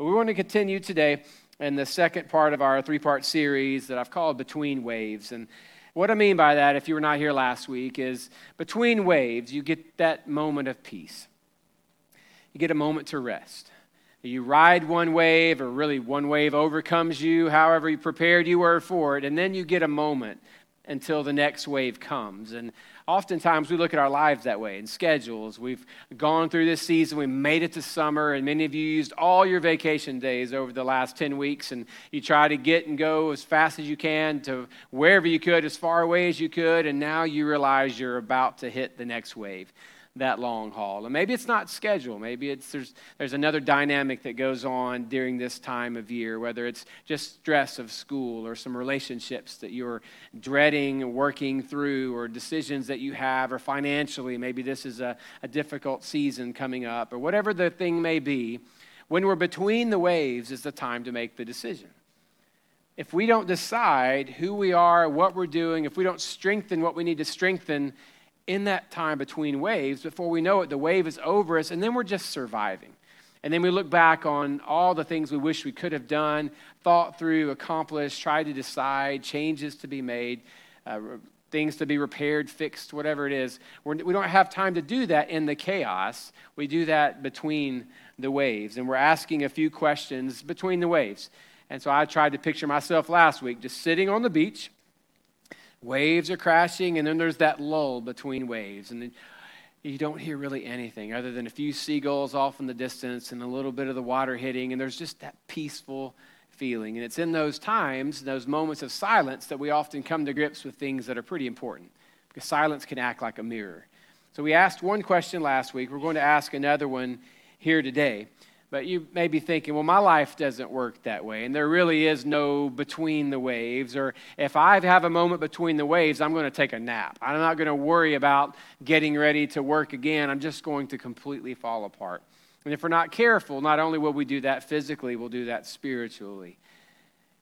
But we want to continue today in the second part of our three part series that I've called Between Waves. And what I mean by that, if you were not here last week, is between waves, you get that moment of peace. You get a moment to rest. You ride one wave, or really one wave overcomes you, however prepared you were for it, and then you get a moment until the next wave comes. And oftentimes we look at our lives that way in schedules. We've gone through this season, we made it to summer, and many of you used all your vacation days over the last 10 weeks, and you try to get and go as fast as you can to wherever you could, as far away as you could, and now you realize you're about to hit the next wave that long haul. And maybe it's not scheduled. Maybe it's there's there's another dynamic that goes on during this time of year, whether it's just stress of school or some relationships that you're dreading working through or decisions that you have or financially, maybe this is a, a difficult season coming up or whatever the thing may be. When we're between the waves is the time to make the decision if we don't decide who we are, what we're doing, if we don't strengthen what we need to strengthen in that time between waves, before we know it, the wave is over us, and then we're just surviving. And then we look back on all the things we wish we could have done, thought through, accomplished, tried to decide, changes to be made, uh, things to be repaired, fixed, whatever it is. We're, we do not have time to do that in the chaos. We do that between the waves. And we're asking a few questions between the waves. And so I tried to picture myself last week just sitting on the beach Waves are crashing, and then there's that lull between waves. And you don't hear really anything other than a few seagulls off in the distance and a little bit of the water hitting, and there's just that peaceful feeling. And it's in those times, those moments of silence, that we often come to grips with things that are pretty important because silence can act like a mirror. So we asked one question last week. We're going to ask another one here today. But you may be thinking, well, my life doesn't work that way, and there really is no between the waves. Or if I have a moment between the waves, I'm going to take a nap. I'm not going to worry about getting ready to work again. I'm just going to completely fall apart. And if we're not careful, not only will we do that physically, we'll do that spiritually.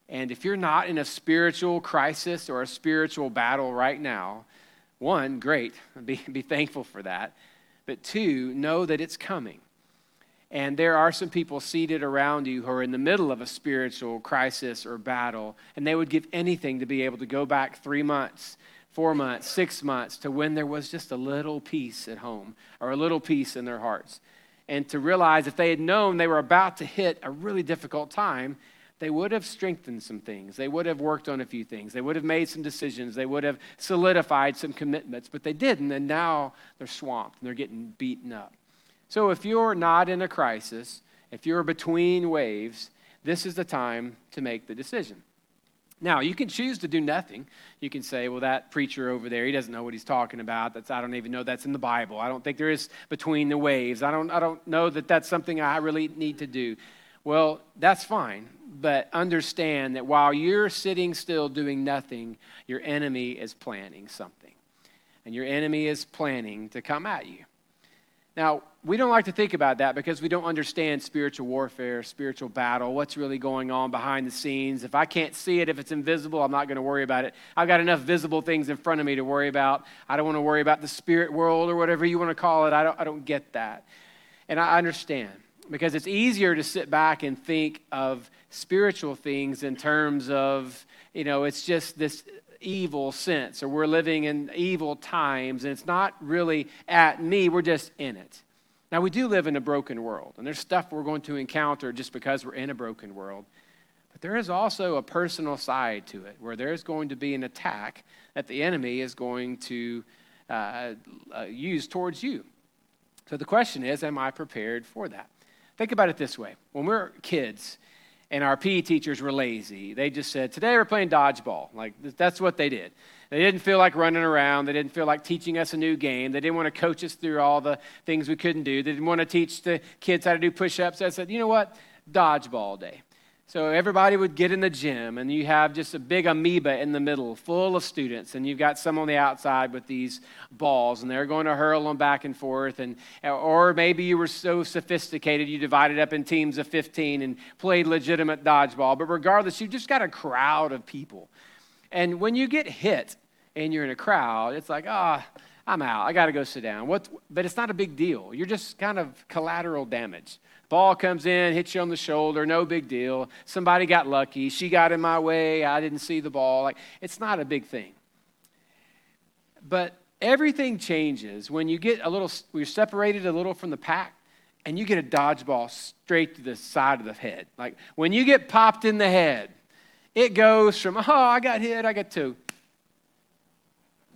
And if you're not in a spiritual crisis or a spiritual battle right now, one, great, be, be thankful for that. But two, know that it's coming. And there are some people seated around you who are in the middle of a spiritual crisis or battle, and they would give anything to be able to go back three months, four months, six months to when there was just a little peace at home or a little peace in their hearts. And to realize if they had known they were about to hit a really difficult time, they would have strengthened some things. They would have worked on a few things. They would have made some decisions. They would have solidified some commitments, but they didn't, and now they're swamped and they're getting beaten up. So if you're not in a crisis, if you're between waves, this is the time to make the decision. Now, you can choose to do nothing. You can say, well, that preacher over there, he doesn't know what he's talking about. That's, I don't even know that's in the Bible. I don't think there is between the waves. I don't, I don't know that that's something I really need to do. Well, that's fine. But understand that while you're sitting still doing nothing, your enemy is planning something. And your enemy is planning to come at you. Now, we don't like to think about that because we don't understand spiritual warfare, spiritual battle, what's really going on behind the scenes. If I can't see it, if it's invisible, I'm not going to worry about it. I've got enough visible things in front of me to worry about. I don't want to worry about the spirit world or whatever you want to call it. I don't, I don't get that. And I understand because it's easier to sit back and think of spiritual things in terms of, you know, it's just this evil sense or we're living in evil times and it's not really at me, we're just in it. Now, we do live in a broken world, and there's stuff we're going to encounter just because we're in a broken world. But there is also a personal side to it where there's going to be an attack that the enemy is going to uh, uh, use towards you. So the question is, am I prepared for that? Think about it this way when we're kids, and our PE teachers were lazy. They just said, Today we're playing dodgeball. Like, that's what they did. They didn't feel like running around. They didn't feel like teaching us a new game. They didn't want to coach us through all the things we couldn't do. They didn't want to teach the kids how to do push ups. I said, You know what? Dodgeball day. So everybody would get in the gym, and you have just a big amoeba in the middle, full of students, and you've got some on the outside with these balls, and they're going to hurl them back and forth. And or maybe you were so sophisticated you divided up in teams of 15 and played legitimate dodgeball. But regardless, you've just got a crowd of people, and when you get hit and you're in a crowd, it's like ah. Oh, I'm out. I got to go sit down. What, but it's not a big deal. You're just kind of collateral damage. Ball comes in, hits you on the shoulder, no big deal. Somebody got lucky. She got in my way. I didn't see the ball. Like, it's not a big thing. But everything changes when you get a little, you're separated a little from the pack and you get a dodgeball straight to the side of the head. Like, when you get popped in the head, it goes from, oh, I got hit, I got two.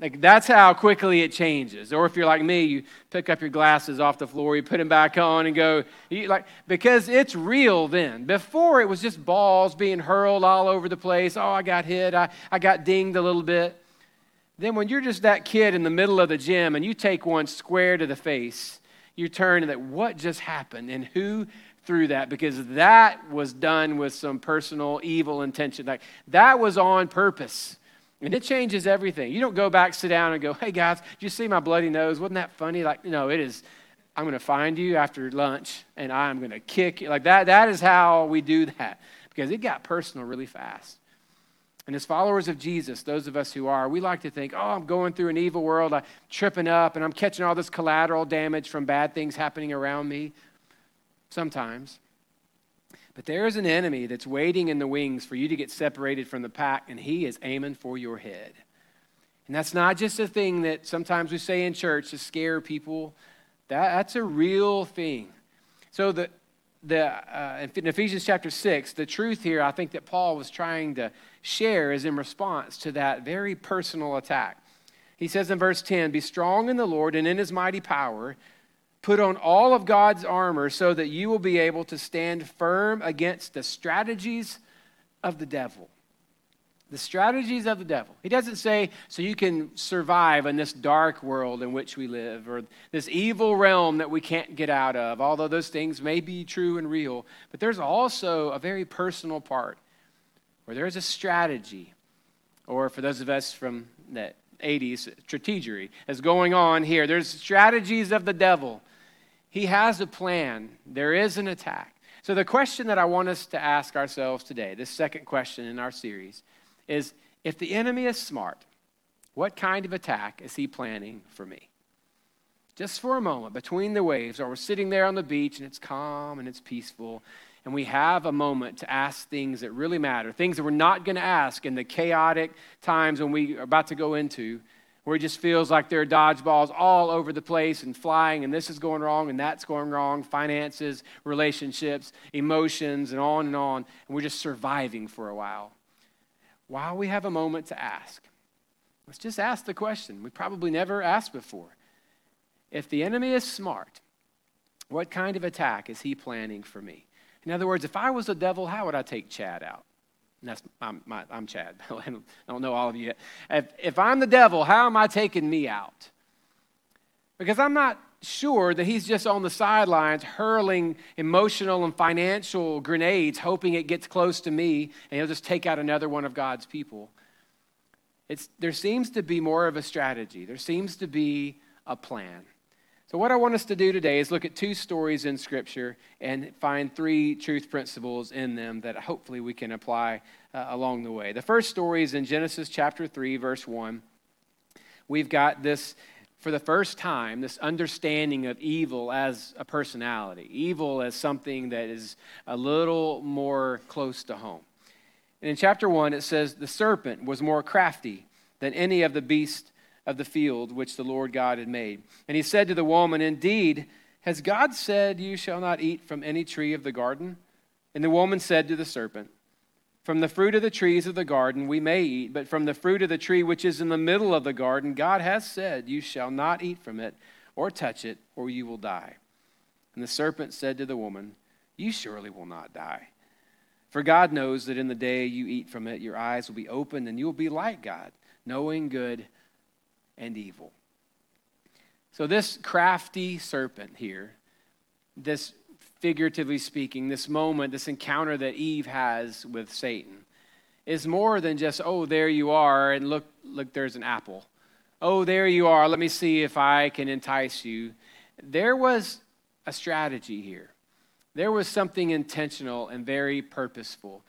Like that's how quickly it changes. Or if you're like me, you pick up your glasses off the floor, you put them back on, and go you, like because it's real. Then before it was just balls being hurled all over the place. Oh, I got hit. I, I got dinged a little bit. Then when you're just that kid in the middle of the gym and you take one square to the face, you turn and that what just happened and who threw that because that was done with some personal evil intention. Like that was on purpose. And it changes everything. You don't go back, sit down, and go, hey guys, did you see my bloody nose? Wasn't that funny? Like, no, it is, I'm going to find you after lunch and I'm going to kick you. Like that, that is how we do that because it got personal really fast. And as followers of Jesus, those of us who are, we like to think, oh, I'm going through an evil world, I'm tripping up, and I'm catching all this collateral damage from bad things happening around me. Sometimes. But there is an enemy that's waiting in the wings for you to get separated from the pack, and he is aiming for your head. And that's not just a thing that sometimes we say in church to scare people. That, that's a real thing. So the, the, uh, in Ephesians chapter 6, the truth here I think that Paul was trying to share is in response to that very personal attack. He says in verse 10 Be strong in the Lord and in his mighty power. Put on all of God's armor so that you will be able to stand firm against the strategies of the devil. The strategies of the devil. He doesn't say so you can survive in this dark world in which we live or this evil realm that we can't get out of, although those things may be true and real. But there's also a very personal part where there's a strategy, or for those of us from the 80s, strategery is going on here. There's strategies of the devil he has a plan, there is an attack. So, the question that I want us to ask ourselves today, this second question in our series, is if the enemy is smart, what kind of attack is he planning for me? Just for a moment, between the waves, or we're sitting there on the beach and it's calm and it's peaceful, and we have a moment to ask things that really matter, things that we're not going to ask in the chaotic times when we are about to go into where it just feels like there are dodgeballs all over the place and flying, and this is going wrong and that's going wrong finances, relationships, emotions, and on and on. And we're just surviving for a while. While we have a moment to ask, let's just ask the question we probably never asked before. If the enemy is smart, what kind of attack is he planning for me? In other words, if I was the devil, how would I take Chad out? And that's I'm, my, I'm Chad. I don't know all of you yet. If, if I'm the devil, how am I taking me out? Because I'm not sure that he's just on the sidelines hurling emotional and financial grenades, hoping it gets close to me and he'll just take out another one of God's people. It's, there seems to be more of a strategy, there seems to be a plan. So, what I want us to do today is look at two stories in Scripture and find three truth principles in them that hopefully we can apply uh, along the way. The first story is in Genesis chapter 3, verse 1. We've got this, for the first time, this understanding of evil as a personality, evil as something that is a little more close to home. And in chapter 1, it says, The serpent was more crafty than any of the beasts of the field which the Lord God had made. And he said to the woman, Indeed, has God said, You shall not eat from any tree of the garden? And the woman said to the serpent, From the fruit of the trees of the garden we may eat, but from the fruit of the tree which is in the middle of the garden, God has said, You shall not eat from it, or touch it, or you will die. And the serpent said to the woman, You surely will not die. For God knows that in the day you eat from it, your eyes will be opened, and you will be like God, knowing good and evil. So, this crafty serpent here, this figuratively speaking, this moment, this encounter that Eve has with Satan, is more than just, oh, there you are, and look, look, there's an apple. Oh, there you are, let me see if I can entice you. There was a strategy here. There was something intentional and very purposeful.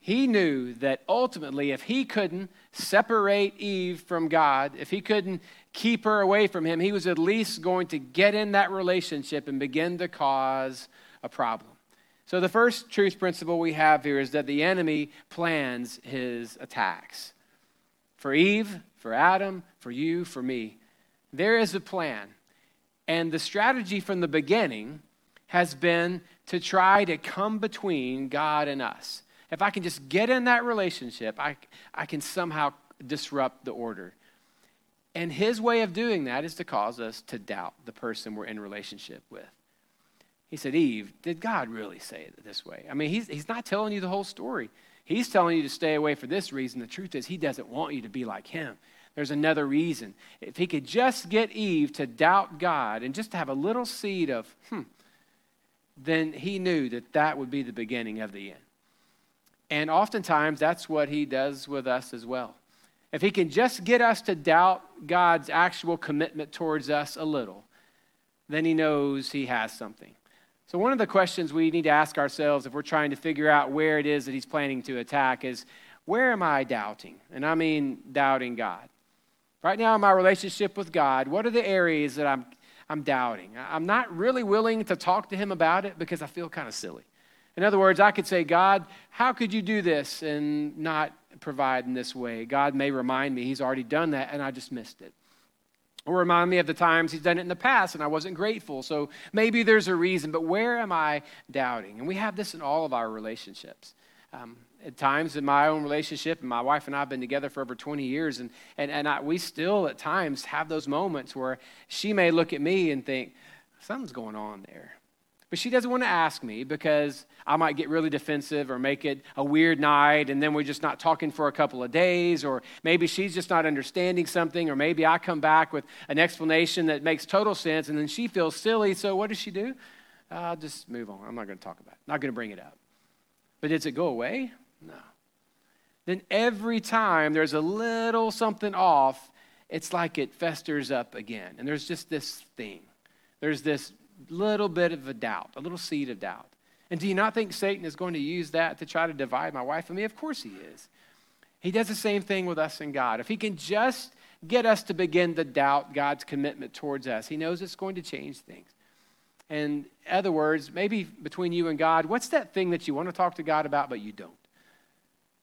He knew that ultimately, if he couldn't separate Eve from God, if he couldn't keep her away from him, he was at least going to get in that relationship and begin to cause a problem. So, the first truth principle we have here is that the enemy plans his attacks. For Eve, for Adam, for you, for me, there is a plan. And the strategy from the beginning has been to try to come between God and us. If I can just get in that relationship, I, I can somehow disrupt the order. And his way of doing that is to cause us to doubt the person we're in relationship with. He said, Eve, did God really say it this way? I mean, he's, he's not telling you the whole story. He's telling you to stay away for this reason. The truth is, he doesn't want you to be like him. There's another reason. If he could just get Eve to doubt God and just to have a little seed of, hmm, then he knew that that would be the beginning of the end. And oftentimes, that's what he does with us as well. If he can just get us to doubt God's actual commitment towards us a little, then he knows he has something. So, one of the questions we need to ask ourselves if we're trying to figure out where it is that he's planning to attack is where am I doubting? And I mean doubting God. Right now, in my relationship with God, what are the areas that I'm, I'm doubting? I'm not really willing to talk to him about it because I feel kind of silly. In other words, I could say, God, how could you do this and not provide in this way? God may remind me he's already done that and I just missed it. Or remind me of the times he's done it in the past and I wasn't grateful. So maybe there's a reason, but where am I doubting? And we have this in all of our relationships. Um, at times in my own relationship, and my wife and I have been together for over 20 years, and, and, and I, we still at times have those moments where she may look at me and think, something's going on there. But she doesn't want to ask me because I might get really defensive or make it a weird night and then we're just not talking for a couple of days, or maybe she's just not understanding something, or maybe I come back with an explanation that makes total sense and then she feels silly. So what does she do? I'll just move on. I'm not going to talk about it, not going to bring it up. But does it go away? No. Then every time there's a little something off, it's like it festers up again. And there's just this thing. There's this little bit of a doubt, a little seed of doubt. And do you not think Satan is going to use that to try to divide my wife and me? Of course he is. He does the same thing with us and God. If he can just get us to begin to doubt God's commitment towards us, he knows it's going to change things. And other words, maybe between you and God, what's that thing that you want to talk to God about, but you don't?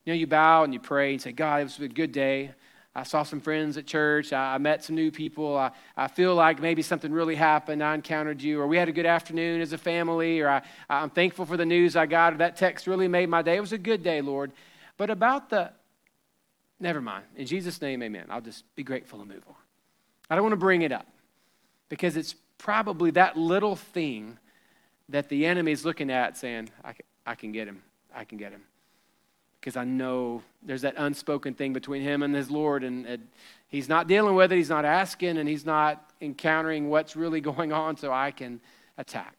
You know, you bow and you pray and say, God, it was a good day. I saw some friends at church. I, met some new people. I, I feel like maybe something really happened. I encountered you, or we had a good afternoon as a family, or I, I'm thankful for the news I got, or that text really made my day. It was a good day, Lord. But about the, never mind. In Jesus' name, amen. I'll just be grateful and move on. I don't want to bring it up because it's probably that little thing that the enemy is looking at saying, I I can get him. I can get him because I know there's that unspoken thing between him and his Lord, and, and he's not dealing with it, he's not asking, and he's not encountering what's really going on, so I can attack.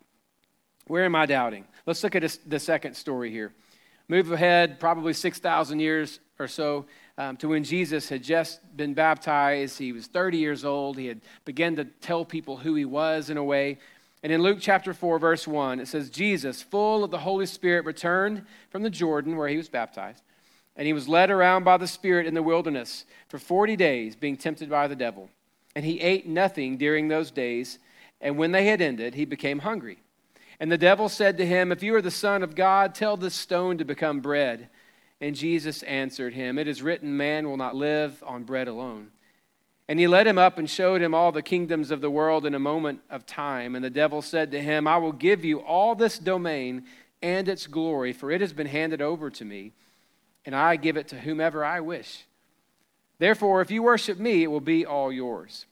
Where am I doubting? Let's look at the second story here. Move ahead, probably 6,000 years or so, um, to when Jesus had just been baptized. He was 30 years old. He had begun to tell people who he was in a way. And in Luke chapter 4, verse 1, it says, Jesus, full of the Holy Spirit, returned from the Jordan where he was baptized. And he was led around by the Spirit in the wilderness for 40 days, being tempted by the devil. And he ate nothing during those days. And when they had ended, he became hungry. And the devil said to him, If you are the Son of God, tell this stone to become bread. And Jesus answered him, It is written, Man will not live on bread alone and he led him up and showed him all the kingdoms of the world in a moment of time. And the devil said to him, I will give you all this domain and its glory, for it has been handed over to me, and I give it to whomever I wish. Therefore, if you worship me, it will be all yours.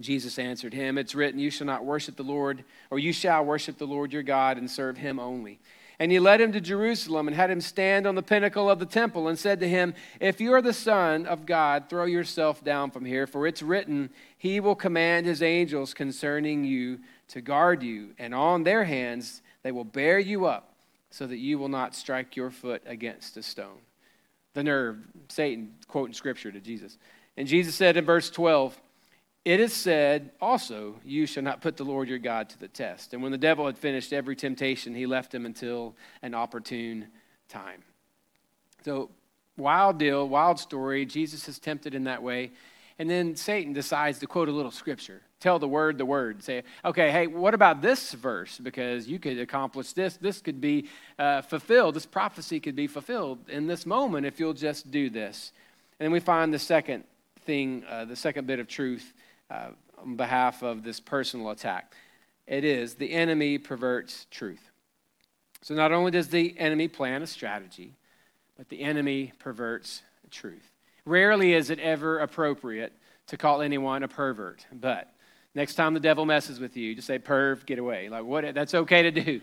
Jesus answered him, It's written, You shall not worship the Lord, or you shall worship the Lord your God and serve him only. And he led him to Jerusalem and had him stand on the pinnacle of the temple and said to him, If you are the Son of God, throw yourself down from here, for it's written, He will command His angels concerning you to guard you, and on their hands they will bear you up, so that you will not strike your foot against a stone. The nerve, Satan quoting scripture to Jesus. And Jesus said in verse 12, it is said also, You shall not put the Lord your God to the test. And when the devil had finished every temptation, he left him until an opportune time. So, wild deal, wild story. Jesus is tempted in that way. And then Satan decides to quote a little scripture Tell the word the word. Say, okay, hey, what about this verse? Because you could accomplish this. This could be uh, fulfilled. This prophecy could be fulfilled in this moment if you'll just do this. And then we find the second thing, uh, the second bit of truth uh, on behalf of this personal attack. It is the enemy perverts truth. So not only does the enemy plan a strategy, but the enemy perverts truth. Rarely is it ever appropriate to call anyone a pervert, but next time the devil messes with you, just say, perv, get away. Like, what? That's okay to do.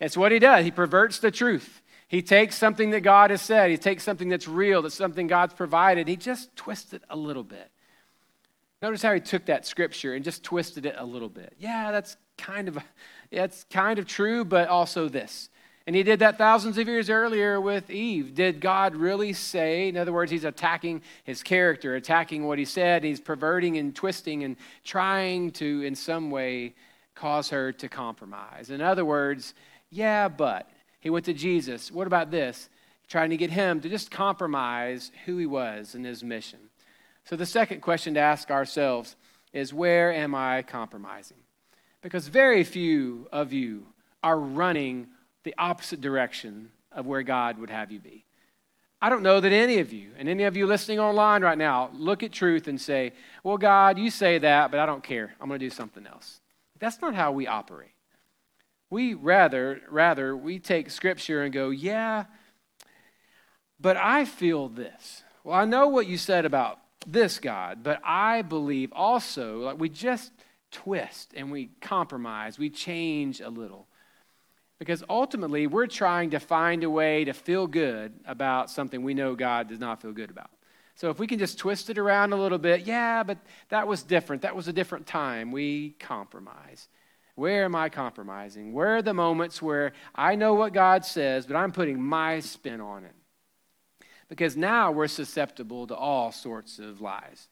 It's what he does. He perverts the truth. He takes something that God has said, he takes something that's real, that's something God's provided, he just twists it a little bit. Notice how he took that scripture and just twisted it a little bit. Yeah, that's kind of that's kind of true, but also this. And he did that thousands of years earlier with Eve. Did God really say? In other words, he's attacking his character, attacking what he said. He's perverting and twisting and trying to, in some way, cause her to compromise. In other words, yeah, but. He went to Jesus. What about this? Trying to get him to just compromise who he was and his mission. So, the second question to ask ourselves is where am I compromising? Because very few of you are running the opposite direction of where God would have you be. I don't know that any of you, and any of you listening online right now, look at truth and say, Well, God, you say that, but I don't care. I'm going to do something else. That's not how we operate. We rather, rather, we take scripture and go, Yeah, but I feel this. Well, I know what you said about this God, but I believe also, like we just twist and we compromise, we change a little. Because ultimately, we're trying to find a way to feel good about something we know God does not feel good about. So if we can just twist it around a little bit, yeah, but that was different. That was a different time. We compromise. Where am I compromising? Where are the moments where I know what God says, but I'm putting my spin on it? Because now we're susceptible to all sorts of lies.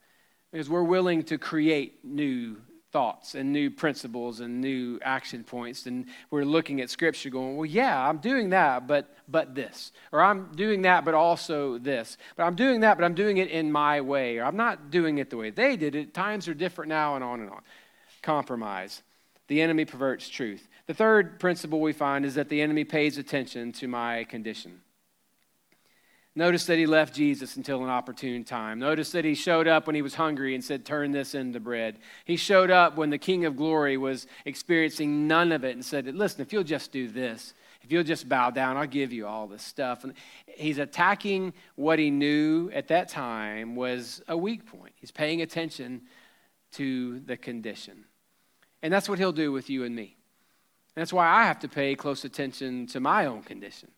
Because we're willing to create new thoughts and new principles and new action points. And we're looking at scripture going well yeah i'm doing that but but this. Or i'm doing that but also this. But i'm doing that but i'm doing it in my way. Or i'm not doing it the way they did it. Times are different now and on and on. Compromise. The enemy perverts truth. The third principle we find is that the enemy pays attention to my condition Notice that he left Jesus until an opportune time. Notice that he showed up when he was hungry and said, Turn this into bread. He showed up when the King of Glory was experiencing none of it and said, Listen, if you'll just do this, if you'll just bow down, I'll give you all this stuff. And he's attacking what he knew at that time was a weak point. He's paying attention to the condition. And that's what he'll do with you and me. That's why I have to pay close attention to my own condition.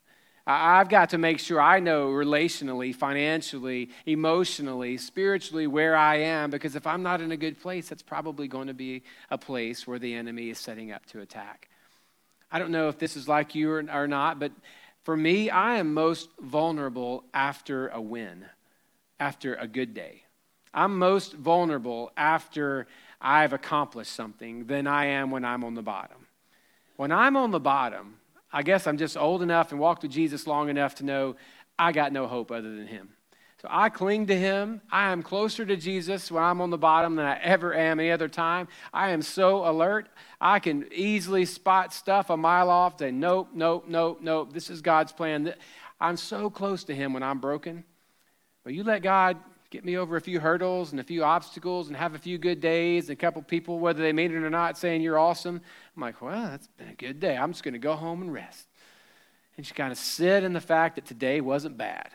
I've got to make sure I know relationally, financially, emotionally, spiritually where I am, because if I'm not in a good place, that's probably going to be a place where the enemy is setting up to attack. I don't know if this is like you or, or not, but for me, I am most vulnerable after a win, after a good day. I'm most vulnerable after I've accomplished something than I am when I'm on the bottom. When I'm on the bottom, I guess I'm just old enough and walked with Jesus long enough to know I got no hope other than Him. So I cling to Him. I am closer to Jesus when I'm on the bottom than I ever am any other time. I am so alert. I can easily spot stuff a mile off, say, nope, nope, nope, nope. This is God's plan. I'm so close to Him when I'm broken. But you let God get me over a few hurdles and a few obstacles and have a few good days and a couple people, whether they mean it or not, saying you're awesome. I'm like, well, that's been a good day. I'm just going to go home and rest. And just kind of sit in the fact that today wasn't bad.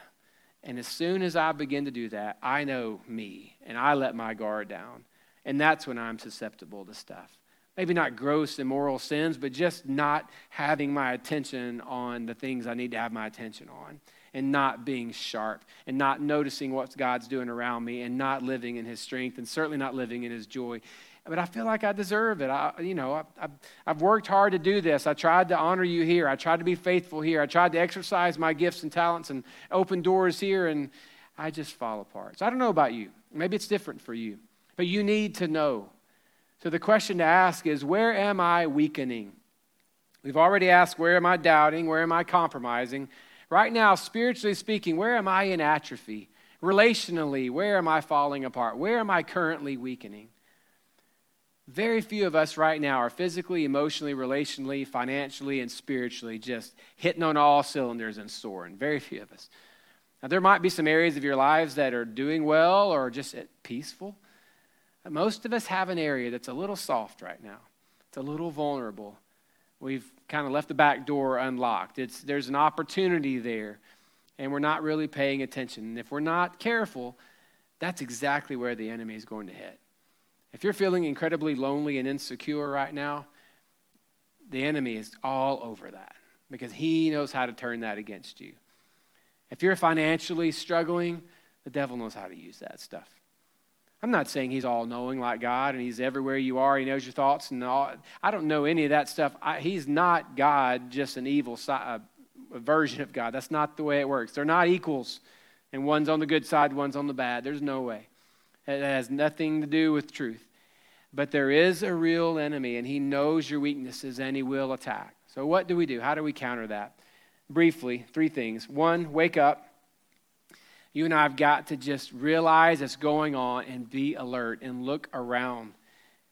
And as soon as I begin to do that, I know me and I let my guard down. And that's when I'm susceptible to stuff. Maybe not gross immoral sins, but just not having my attention on the things I need to have my attention on and not being sharp and not noticing what God's doing around me and not living in his strength and certainly not living in his joy. But I feel like I deserve it. I, you know, I, have worked hard to do this. I tried to honor you here. I tried to be faithful here. I tried to exercise my gifts and talents and open doors here, and I just fall apart. So I don't know about you. Maybe it's different for you. But you need to know. So the question to ask is where am I weakening? We've already asked where am I doubting? Where am I compromising? Right now, spiritually speaking, where am I in atrophy? Relationally, where am I falling apart? Where am I currently weakening? Very few of us right now are physically, emotionally, relationally, financially, and spiritually just hitting on all cylinders and soaring. Very few of us. Now, there might be some areas of your lives that are doing well or just peaceful. But most of us have an area that's a little soft right now, it's a little vulnerable. We've kind of left the back door unlocked. It's, there's an opportunity there, and we're not really paying attention. And if we're not careful, that's exactly where the enemy is going to hit. If you're feeling incredibly lonely and insecure right now, the enemy is all over that because he knows how to turn that against you. If you're financially struggling, the devil knows how to use that stuff. I'm not saying he's all knowing like God and he's everywhere you are. He knows your thoughts and all. I don't know any of that stuff. I, he's not God, just an evil si- version of God. That's not the way it works. They're not equals, and one's on the good side, one's on the bad. There's no way. It has nothing to do with truth. But there is a real enemy, and he knows your weaknesses and he will attack. So, what do we do? How do we counter that? Briefly, three things. One, wake up. You and I have got to just realize what's going on and be alert and look around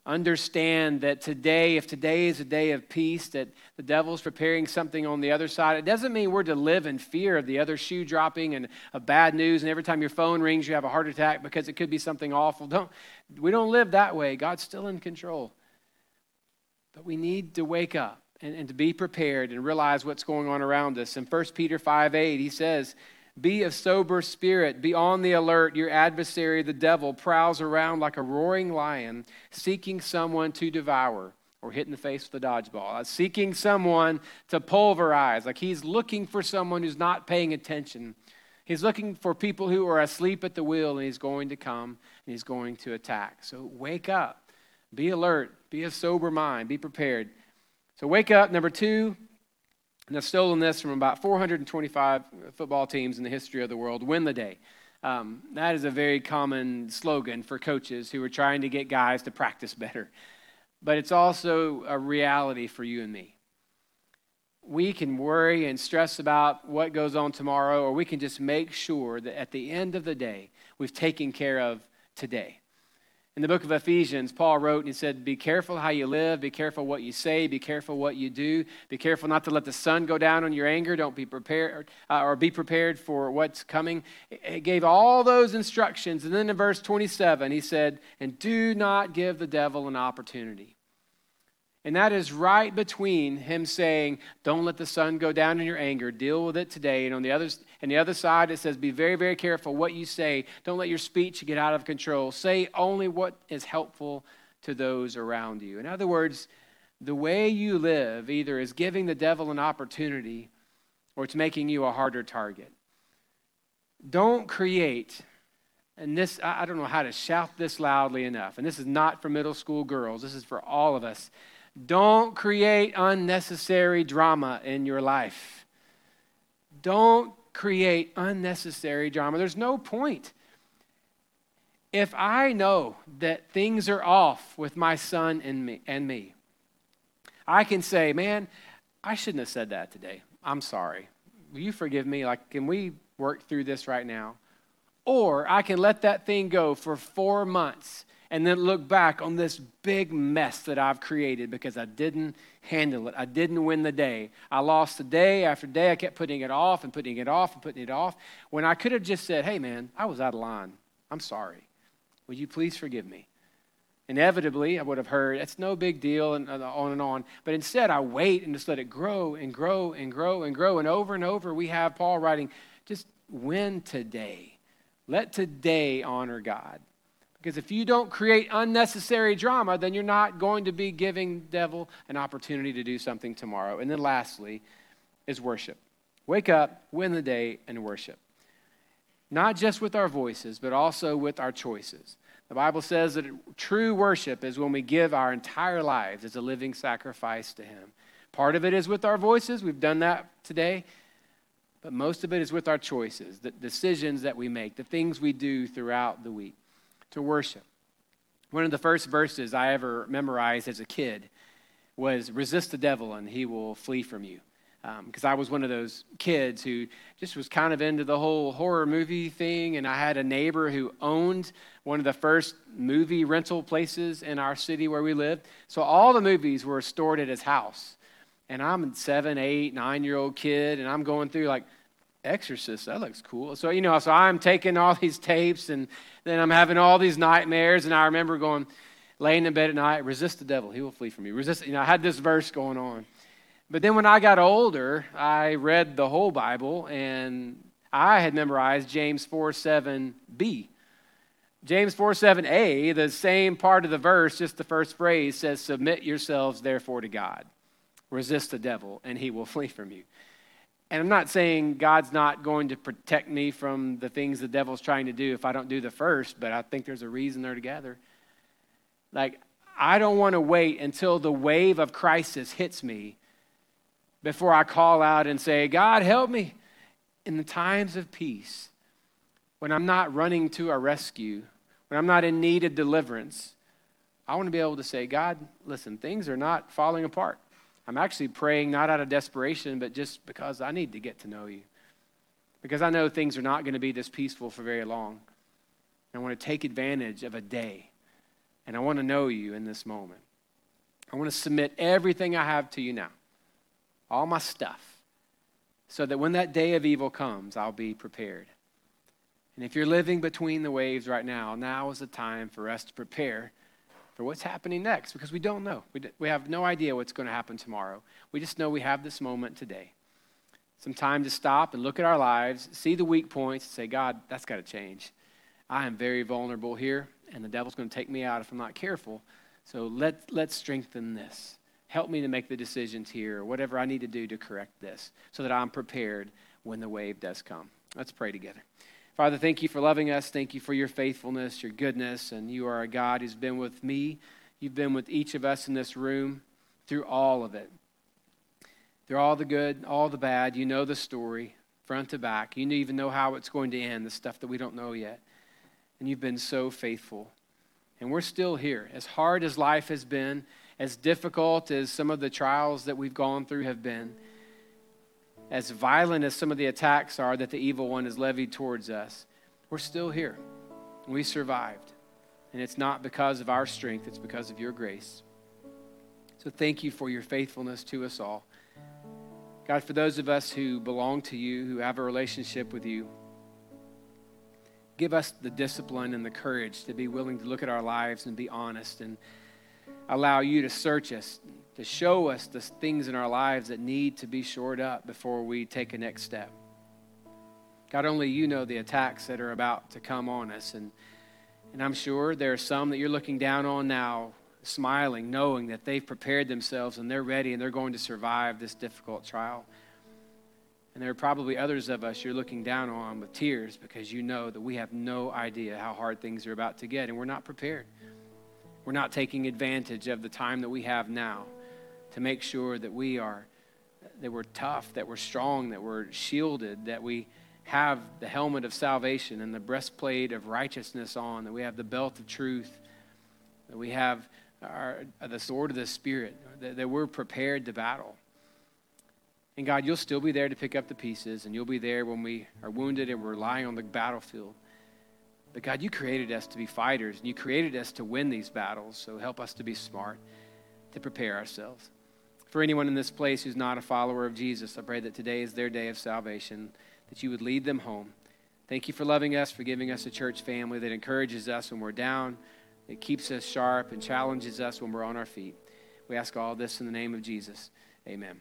understand that today, if today is a day of peace, that the devil's preparing something on the other side. It doesn't mean we're to live in fear of the other shoe dropping and of bad news, and every time your phone rings, you have a heart attack because it could be something awful. Don't, we don't live that way. God's still in control. But we need to wake up and, and to be prepared and realize what's going on around us. In 1 Peter 5 8, he says, be of sober spirit. Be on the alert. Your adversary, the devil, prowls around like a roaring lion, seeking someone to devour or hit in the face with a dodgeball, uh, seeking someone to pulverize. Like he's looking for someone who's not paying attention. He's looking for people who are asleep at the wheel, and he's going to come and he's going to attack. So wake up. Be alert. Be of sober mind. Be prepared. So wake up. Number two, and I've stolen this from about 425 football teams in the history of the world win the day. Um, that is a very common slogan for coaches who are trying to get guys to practice better. But it's also a reality for you and me. We can worry and stress about what goes on tomorrow, or we can just make sure that at the end of the day, we've taken care of today. In the book of Ephesians, Paul wrote and he said, Be careful how you live, be careful what you say, be careful what you do, be careful not to let the sun go down on your anger, don't be prepared, uh, or be prepared for what's coming. He gave all those instructions. And then in verse 27, he said, And do not give the devil an opportunity. And that is right between him saying, Don't let the sun go down in your anger, deal with it today. And on the other, and the other side, it says, Be very, very careful what you say. Don't let your speech get out of control. Say only what is helpful to those around you. In other words, the way you live either is giving the devil an opportunity or it's making you a harder target. Don't create, and this, I don't know how to shout this loudly enough, and this is not for middle school girls, this is for all of us don't create unnecessary drama in your life. Don't create unnecessary drama. There's no point. If I know that things are off with my son and me, and me, I can say, man, I shouldn't have said that today. I'm sorry. Will you forgive me? Like, can we work through this right now? Or I can let that thing go for four months and then look back on this big mess that I've created because I didn't handle it. I didn't win the day. I lost the day after day. I kept putting it off and putting it off and putting it off when I could have just said, hey, man, I was out of line. I'm sorry. Would you please forgive me? Inevitably, I would have heard, it's no big deal, and on and on. But instead, I wait and just let it grow and grow and grow and grow. And over and over, we have Paul writing, just win today. Let today honor God. Because if you don't create unnecessary drama, then you're not going to be giving devil an opportunity to do something tomorrow. And then lastly is worship. Wake up, win the day, and worship. Not just with our voices, but also with our choices. The Bible says that true worship is when we give our entire lives as a living sacrifice to Him. Part of it is with our voices. We've done that today. But most of it is with our choices, the decisions that we make, the things we do throughout the week to worship. One of the first verses I ever memorized as a kid was resist the devil and he will flee from you. because um, I was one of those kids who just was kind of into the whole horror movie thing. And I had a neighbor who owned one of the first movie rental places in our city where we lived. So all the movies were stored at his house. And I'm a seven, eight, nine year old kid, and I'm going through like, Exorcist, that looks cool. So, you know, so I'm taking all these tapes and then I'm having all these nightmares. And I remember going, laying in bed at night, resist the devil, he will flee from you. Resist, you know, I had this verse going on. But then when I got older, I read the whole Bible and I had memorized James 4 7b. James 4 7a, the same part of the verse, just the first phrase says, Submit yourselves therefore to God. Resist the devil, and he will flee from you. And I'm not saying God's not going to protect me from the things the devil's trying to do if I don't do the first, but I think there's a reason there together. Like, I don't want to wait until the wave of crisis hits me before I call out and say, God, help me. In the times of peace, when I'm not running to a rescue, when I'm not in need of deliverance, I want to be able to say, God, listen, things are not falling apart. I'm actually praying not out of desperation, but just because I need to get to know you. Because I know things are not going to be this peaceful for very long. I want to take advantage of a day, and I want to know you in this moment. I want to submit everything I have to you now all my stuff, so that when that day of evil comes, I'll be prepared. And if you're living between the waves right now, now is the time for us to prepare for what's happening next because we don't know. We, d- we have no idea what's going to happen tomorrow. We just know we have this moment today. Some time to stop and look at our lives, see the weak points, and say, God, that's got to change. I am very vulnerable here, and the devil's going to take me out if I'm not careful. So let, let's strengthen this. Help me to make the decisions here, or whatever I need to do to correct this, so that I'm prepared when the wave does come. Let's pray together. Father, thank you for loving us. Thank you for your faithfulness, your goodness, and you are a God who's been with me. You've been with each of us in this room through all of it. Through all the good, all the bad. You know the story, front to back. You even know how it's going to end, the stuff that we don't know yet. And you've been so faithful. And we're still here. As hard as life has been, as difficult as some of the trials that we've gone through have been, as violent as some of the attacks are that the evil one has levied towards us, we're still here. We survived. And it's not because of our strength, it's because of your grace. So thank you for your faithfulness to us all. God, for those of us who belong to you, who have a relationship with you, give us the discipline and the courage to be willing to look at our lives and be honest and allow you to search us, to show us the things in our lives that need to be shored up before we take a next step. God, only you know the attacks that are about to come on us. And, and I'm sure there are some that you're looking down on now, smiling, knowing that they've prepared themselves and they're ready and they're going to survive this difficult trial. And there are probably others of us you're looking down on with tears because you know that we have no idea how hard things are about to get and we're not prepared we're not taking advantage of the time that we have now to make sure that we are that we're tough, that we're strong, that we're shielded, that we have the helmet of salvation and the breastplate of righteousness on, that we have the belt of truth, that we have our, the sword of the Spirit, that, that we're prepared to battle. And God, you'll still be there to pick up the pieces, and you'll be there when we are wounded and we're lying on the battlefield. But God, you created us to be fighters, and you created us to win these battles. So help us to be smart, to prepare ourselves. For anyone in this place who's not a follower of Jesus, I pray that today is their day of salvation, that you would lead them home. Thank you for loving us, for giving us a church family that encourages us when we're down, that keeps us sharp and challenges us when we're on our feet. We ask all this in the name of Jesus. Amen.